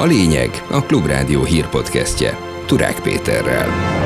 A lényeg a Klubrádió hírpodcastje Turák Péterrel.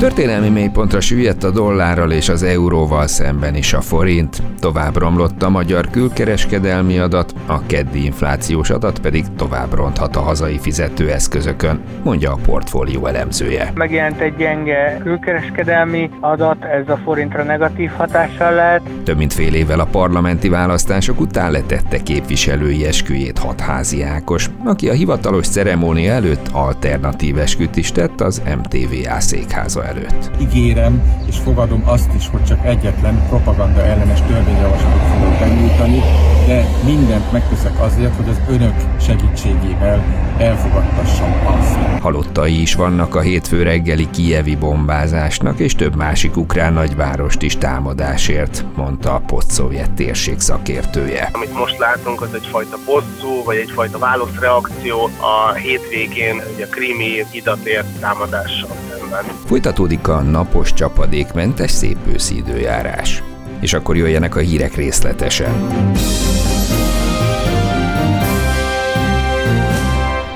Történelmi mélypontra süllyedt a dollárral és az euróval szemben is a forint. Tovább romlott a magyar külkereskedelmi adat, a keddi inflációs adat pedig tovább ronthat a hazai fizetőeszközökön, mondja a portfólió elemzője. Megjelent egy gyenge külkereskedelmi adat, ez a forintra negatív hatással lehet. Több mint fél évvel a parlamenti választások után letette képviselői esküjét hatházi Ákos, aki a hivatalos ceremónia előtt alternatív esküt is tett az MTVA székháza előtt. Ígérem és fogadom azt is, hogy csak egyetlen propaganda ellenes törvényjavaslatot fogok benyújtani, de mindent megteszek azért, hogy az önök segítségével elfogadtassam azt. Halottai is vannak a hétfő reggeli kievi bombázásnak, és több másik ukrán nagyvárost is támadásért, mondta a posztszovjet térség szakértője. Amit most látunk, az egyfajta bosszú, vagy egyfajta válaszreakció a hétvégén ugye a krími idatért támadással szemben. Folytatódik a napos csapadékmentes szép őszi időjárás. És akkor jöjjenek a hírek részletesen.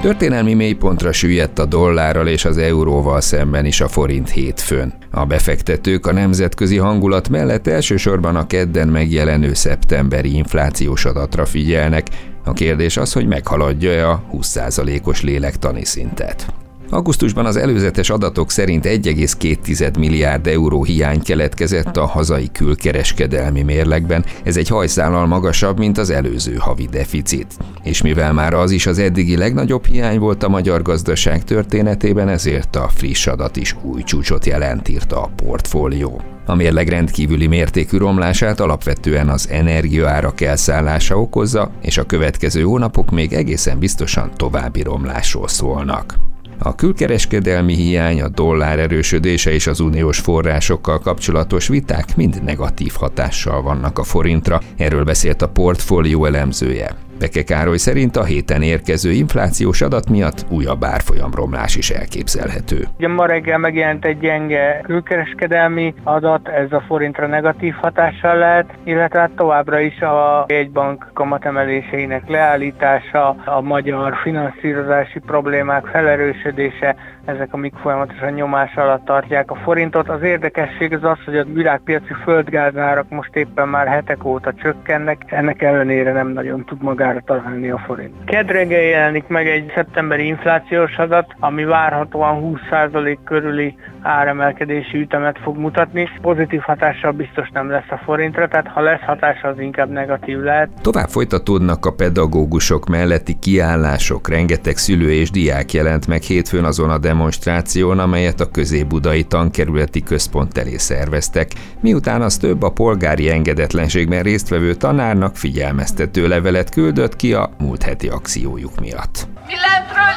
Történelmi mélypontra süllyedt a dollárral és az euróval szemben is a forint hétfőn. A befektetők a nemzetközi hangulat mellett elsősorban a kedden megjelenő szeptemberi inflációs adatra figyelnek. A kérdés az, hogy meghaladja-e a 20%-os lélektani szintet. Augusztusban az előzetes adatok szerint 1,2 milliárd euró hiány keletkezett a hazai külkereskedelmi mérlegben, ez egy hajszállal magasabb, mint az előző havi deficit. És mivel már az is az eddigi legnagyobb hiány volt a magyar gazdaság történetében, ezért a friss adat is új csúcsot jelent, írta a portfólió. A mérleg rendkívüli mértékű romlását alapvetően az energiaárak elszállása okozza, és a következő hónapok még egészen biztosan további romlásról szólnak. A külkereskedelmi hiány, a dollár erősödése és az uniós forrásokkal kapcsolatos viták mind negatív hatással vannak a forintra, erről beszélt a portfólió elemzője. Beke Károly szerint a héten érkező inflációs adat miatt újabb árfolyamromlás is elképzelhető. Ugye ma reggel megjelent egy gyenge külkereskedelmi adat, ez a forintra negatív hatással lehet, illetve hát továbbra is a jegybank kamatemeléseinek leállítása, a magyar finanszírozási problémák felerősödése, ezek, amik folyamatosan nyomás alatt tartják a forintot. Az érdekesség az az, hogy a világpiaci földgázárak most éppen már hetek óta csökkennek, ennek ellenére nem nagyon tud magára találni a forint. Kedreggel jelenik meg egy szeptemberi inflációs adat, ami várhatóan 20% körüli áremelkedési ütemet fog mutatni. Pozitív hatással biztos nem lesz a forintra, tehát ha lesz hatása, az inkább negatív lehet. Tovább folytatódnak a pedagógusok melletti kiállások, rengeteg szülő és diák jelent meg hétfőn azon a demonstráción, amelyet a közébudai tankerületi központ elé szerveztek, miután az több a polgári engedetlenségben résztvevő tanárnak figyelmeztető levelet küldött ki a múlt heti akciójuk miatt. Mi lentről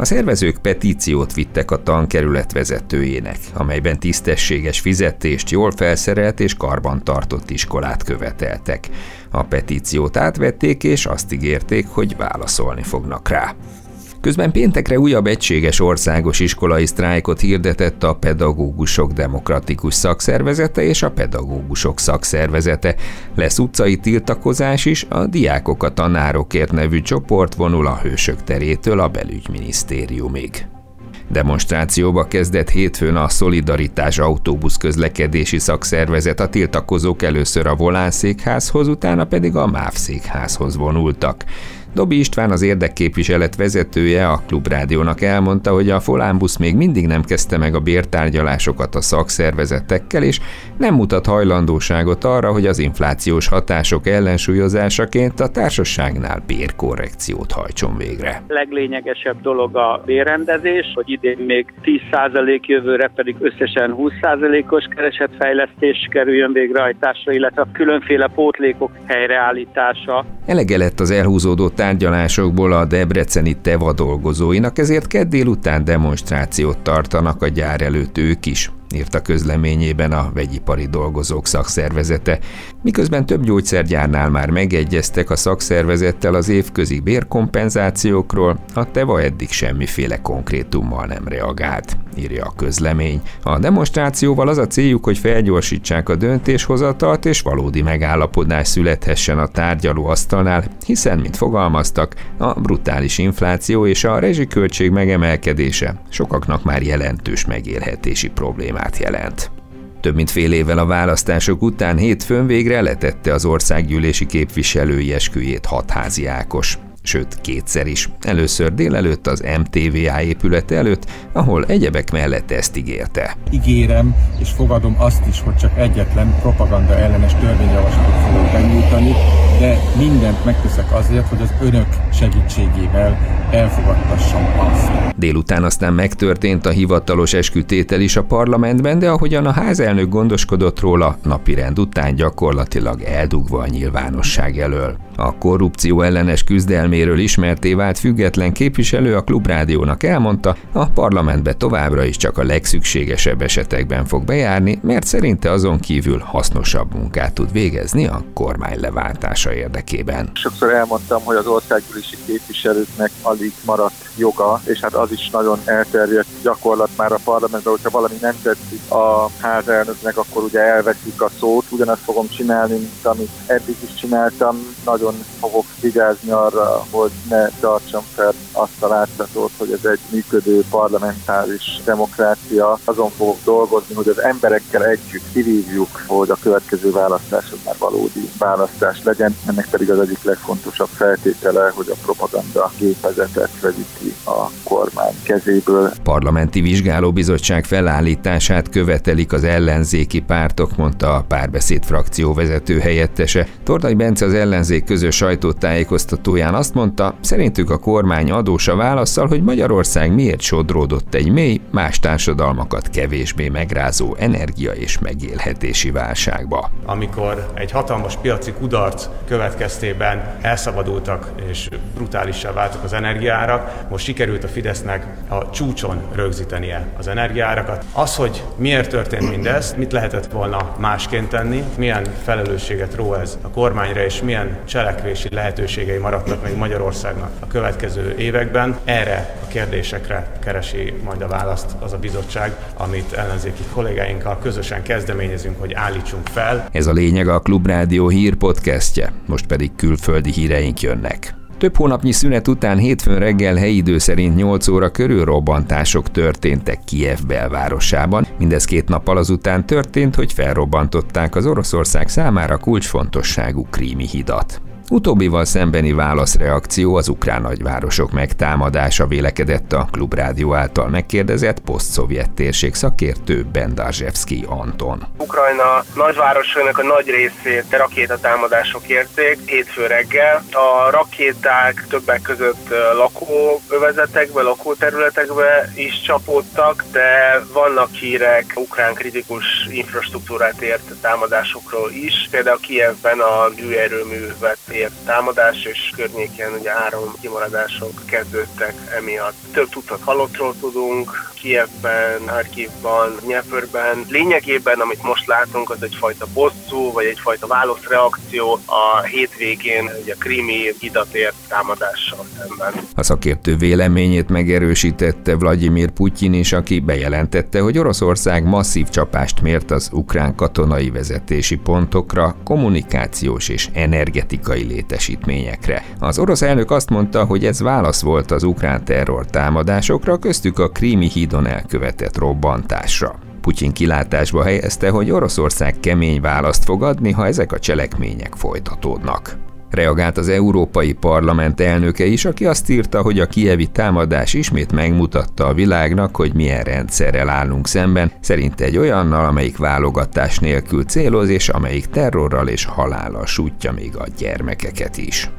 A szervezők petíciót vittek a tankerület vezetőjének, amelyben tisztességes fizetést, jól felszerelt és karban tartott iskolát követeltek. A petíciót átvették, és azt ígérték, hogy válaszolni fognak rá. Közben péntekre újabb egységes országos iskolai sztrájkot hirdetett a Pedagógusok Demokratikus Szakszervezete és a Pedagógusok Szakszervezete. Lesz utcai tiltakozás is, a Diákok a Tanárokért nevű csoport vonul a Hősök terétől a belügyminisztériumig. Demonstrációba kezdett hétfőn a Szolidaritás autóbusz közlekedési szakszervezet a tiltakozók először a Volánszékházhoz, utána pedig a MÁV székházhoz vonultak. Dobi István az érdekképviselet vezetője a Klubrádiónak elmondta, hogy a Folánbusz még mindig nem kezdte meg a bértárgyalásokat a szakszervezetekkel, és nem mutat hajlandóságot arra, hogy az inflációs hatások ellensúlyozásaként a társaságnál bérkorrekciót hajtson végre. Leglényegesebb dolog a bérrendezés, hogy idén még 10% jövőre pedig összesen 20%-os keresetfejlesztés kerüljön végrehajtásra, illetve a különféle pótlékok helyreállítása. Elege lett az elhúzódó tárgyalásokból a debreceni teva dolgozóinak, ezért kedd délután demonstrációt tartanak a gyár előtt ők is. Írta közleményében a vegyipari dolgozók szakszervezete. Miközben több gyógyszergyárnál már megegyeztek a szakszervezettel az évközi bérkompenzációkról, a Teva eddig semmiféle konkrétummal nem reagált, írja a közlemény. A demonstrációval az a céljuk, hogy felgyorsítsák a döntéshozatalt és valódi megállapodás születhessen a tárgyalóasztalnál, hiszen, mint fogalmaztak, a brutális infláció és a rezsiköltség megemelkedése sokaknak már jelentős megélhetési problémát jelent. Több mint fél évvel a választások után hétfőn végre letette az országgyűlési képviselői esküjét hatházi Ákos sőt kétszer is. Először délelőtt az MTVA épülete előtt, ahol egyebek mellett ezt ígérte. Ígérem és fogadom azt is, hogy csak egyetlen propaganda ellenes törvényjavaslatot fogok benyújtani, de mindent megteszek azért, hogy az önök segítségével elfogadtassam azt. Délután aztán megtörtént a hivatalos eskütétel is a parlamentben, de ahogyan a házelnök gondoskodott róla, napirend után gyakorlatilag eldugva a nyilvánosság elől. A korrupció ellenes küzdelméről ismerté vált független képviselő a Klubrádiónak elmondta, a parlamentbe továbbra is csak a legszükségesebb esetekben fog bejárni, mert szerinte azon kívül hasznosabb munkát tud végezni a kormány leváltása érdekében. Sokszor elmondtam, hogy az országgyűlési képviselőknek alig maradt joga, és hát az is nagyon elterjedt gyakorlat már a parlamentben, hogyha valami nem tetszik a házelnöknek, akkor ugye elveszik a szót. Ugyanazt fogom csinálni, mint amit eddig is csináltam. Nagyon fogok vigyázni arra, hogy ne tartsam fel azt a látszatot, hogy ez egy működő parlamentáris demokrácia. Azon fogok dolgozni, hogy az emberekkel együtt kivívjuk, hogy a következő választások már valódi választás legyen. Ennek pedig az egyik legfontosabb feltétele, hogy a propaganda gépezetet vegyük ki a kormány kezéből. Parlamenti Vizsgálóbizottság felállítását követelik az ellenzéki pártok, mondta a párbeszéd frakció vezető helyettese. Tordai Bence az ellenzék közös sajtótájékoztatóján azt mondta, szerintük a kormány adós a válaszsal, hogy Magyarország miért sodródott egy mély, más társadalmakat kevésbé megrázó energia és megélhetési válságba. Amikor egy hatalmas piaci kudarc következtében elszabadultak és brutálissá váltak az energiárak, most sikerült a Fidesznek a csúcson rögzítenie az energiárakat. Az, hogy miért történt mindez, mit lehetett volna másként tenni, milyen felelősséget ró ez a kormányra, és milyen cselekvési lehetőségei maradtak még Magyarországnak a következő években, erre a kérdésekre keresi majd a választ az a bizottság, amit ellenzéki kollégáinkkal közösen kezdeményezünk, hogy állítsunk fel. Ez a lényeg a Klubrádió hírpodcastje, most pedig külföldi híreink jönnek. Több hónapnyi szünet után hétfőn reggel helyi idő szerint 8 óra körül robbantások történtek Kiev belvárosában. Mindez két nappal azután történt, hogy felrobbantották az Oroszország számára kulcsfontosságú krími hidat. Utóbbival szembeni válaszreakció az ukrán nagyvárosok megtámadása vélekedett a Klubrádió által megkérdezett posztszovjet térség szakértő Bendarzsevszki Anton. Ukrajna nagyvárosainak a nagy részét rakétatámadások érték hétfő reggel. A rakéták többek között lakóövezetekbe, lakóterületekbe is csapódtak, de vannak hírek ukrán kritikus infrastruktúrát ért támadásokról is. Például Kievben a hőerőművet ért támadás, és környéken ugye áram kimaradások kezdődtek emiatt. Több tucat halottról tudunk, Kievben, Harkivban, Nyepörben. Lényegében, amit most látunk, az egyfajta bosszú, vagy egyfajta válaszreakció a hétvégén ugye a krimi hidat ért támadással szemben. A szakértő véleményét megerősítette Vladimir Putyin is, aki bejelentette, hogy Oroszország masszív csapást mért az ukrán katonai vezetési pontokra, kommunikációs és energetikai létesítményekre. Az orosz elnök azt mondta, hogy ez válasz volt az ukrán terror támadásokra, köztük a krími hídon elkövetett robbantásra. Putyin kilátásba helyezte, hogy Oroszország kemény választ fog adni, ha ezek a cselekmények folytatódnak. Reagált az Európai Parlament elnöke is, aki azt írta, hogy a kievi támadás ismét megmutatta a világnak, hogy milyen rendszerrel állunk szemben, szerint egy olyannal, amelyik válogatás nélkül céloz, és amelyik terrorral és halállal sújtja még a gyermekeket is.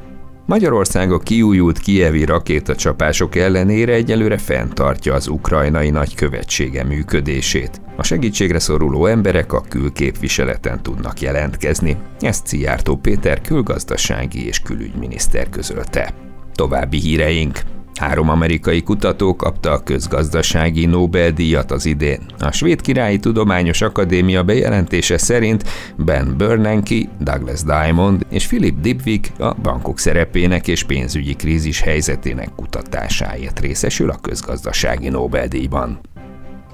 Magyarország a kiújult kievi rakétacsapások ellenére egyelőre fenntartja az ukrajnai nagykövetsége működését. A segítségre szoruló emberek a külképviseleten tudnak jelentkezni. Ezt Szijjártó Péter külgazdasági és külügyminiszter közölte. További híreink. Három amerikai kutató kapta a közgazdasági Nobel-díjat az idén. A Svéd Királyi Tudományos Akadémia bejelentése szerint Ben Bernanke, Douglas Diamond és Philip Dibvik a bankok szerepének és pénzügyi krízis helyzetének kutatásáért részesül a közgazdasági Nobel-díjban.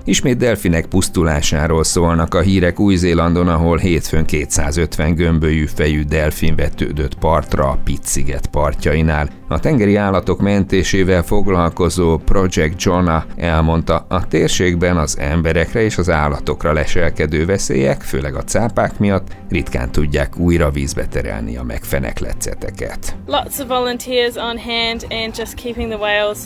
Ismét delfinek pusztulásáról szólnak a hírek Új-Zélandon, ahol hétfőn 250 gömbölyű fejű delfin vetődött partra a Pitt-sziget partjainál. A tengeri állatok mentésével foglalkozó Project Jonah elmondta, a térségben az emberekre és az állatokra leselkedő veszélyek, főleg a cápák miatt ritkán tudják újra vízbe terelni a megfenekletszeteket. Lots of volunteers on hand and just keeping the whales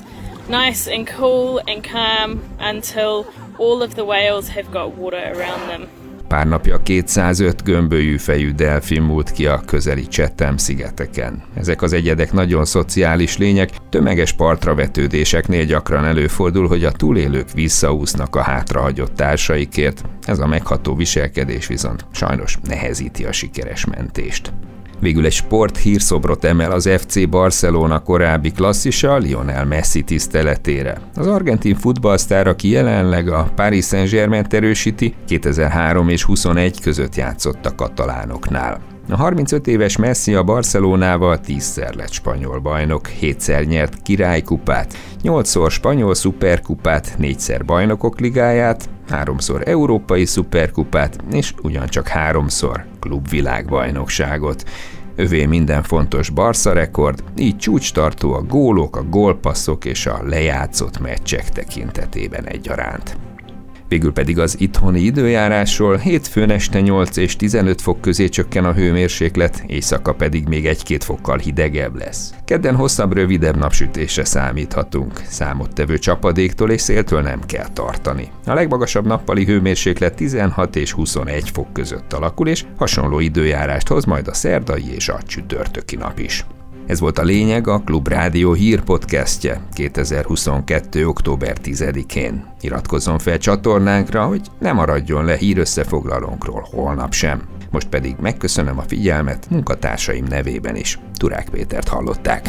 nice and cool and calm until all of the whales have got water around them. Pár napja 205 gömbölyű fejű delfin múlt ki a közeli Csettem szigeteken. Ezek az egyedek nagyon szociális lények, tömeges partra vetődéseknél gyakran előfordul, hogy a túlélők visszaúsznak a hátrahagyott társaikért, ez a megható viselkedés viszont sajnos nehezíti a sikeres mentést. Végül egy sport hírszobrot emel az FC Barcelona korábbi klasszisa Lionel Messi tiszteletére. Az argentin futballsztár, aki jelenleg a Paris Saint-Germain erősíti, 2003 és 21 között játszott a katalánoknál. A 35 éves Messi a Barcelonával 10-szer lett spanyol bajnok, 7-szer nyert királykupát, 8-szor spanyol szuperkupát, 4-szer bajnokok ligáját, 3-szor európai szuperkupát és ugyancsak 3-szor klubvilágbajnokságot. Övé minden fontos Barca rekord, így csúcstartó a gólok, a gólpasszok és a lejátszott meccsek tekintetében egyaránt. Végül pedig az itthoni időjárásról hétfőn este 8 és 15 fok közé csökken a hőmérséklet, éjszaka pedig még egy-két fokkal hidegebb lesz. Kedden hosszabb, rövidebb napsütésre számíthatunk. Számottevő csapadéktól és széltől nem kell tartani. A legmagasabb nappali hőmérséklet 16 és 21 fok között alakul, és hasonló időjárást hoz majd a szerdai és a csütörtöki nap is. Ez volt a lényeg a Klub Rádió hírpodcastje 2022. október 10-én. Iratkozzon fel csatornánkra, hogy ne maradjon le hír összefoglalónkról holnap sem. Most pedig megköszönöm a figyelmet munkatársaim nevében is. Turák Pétert hallották.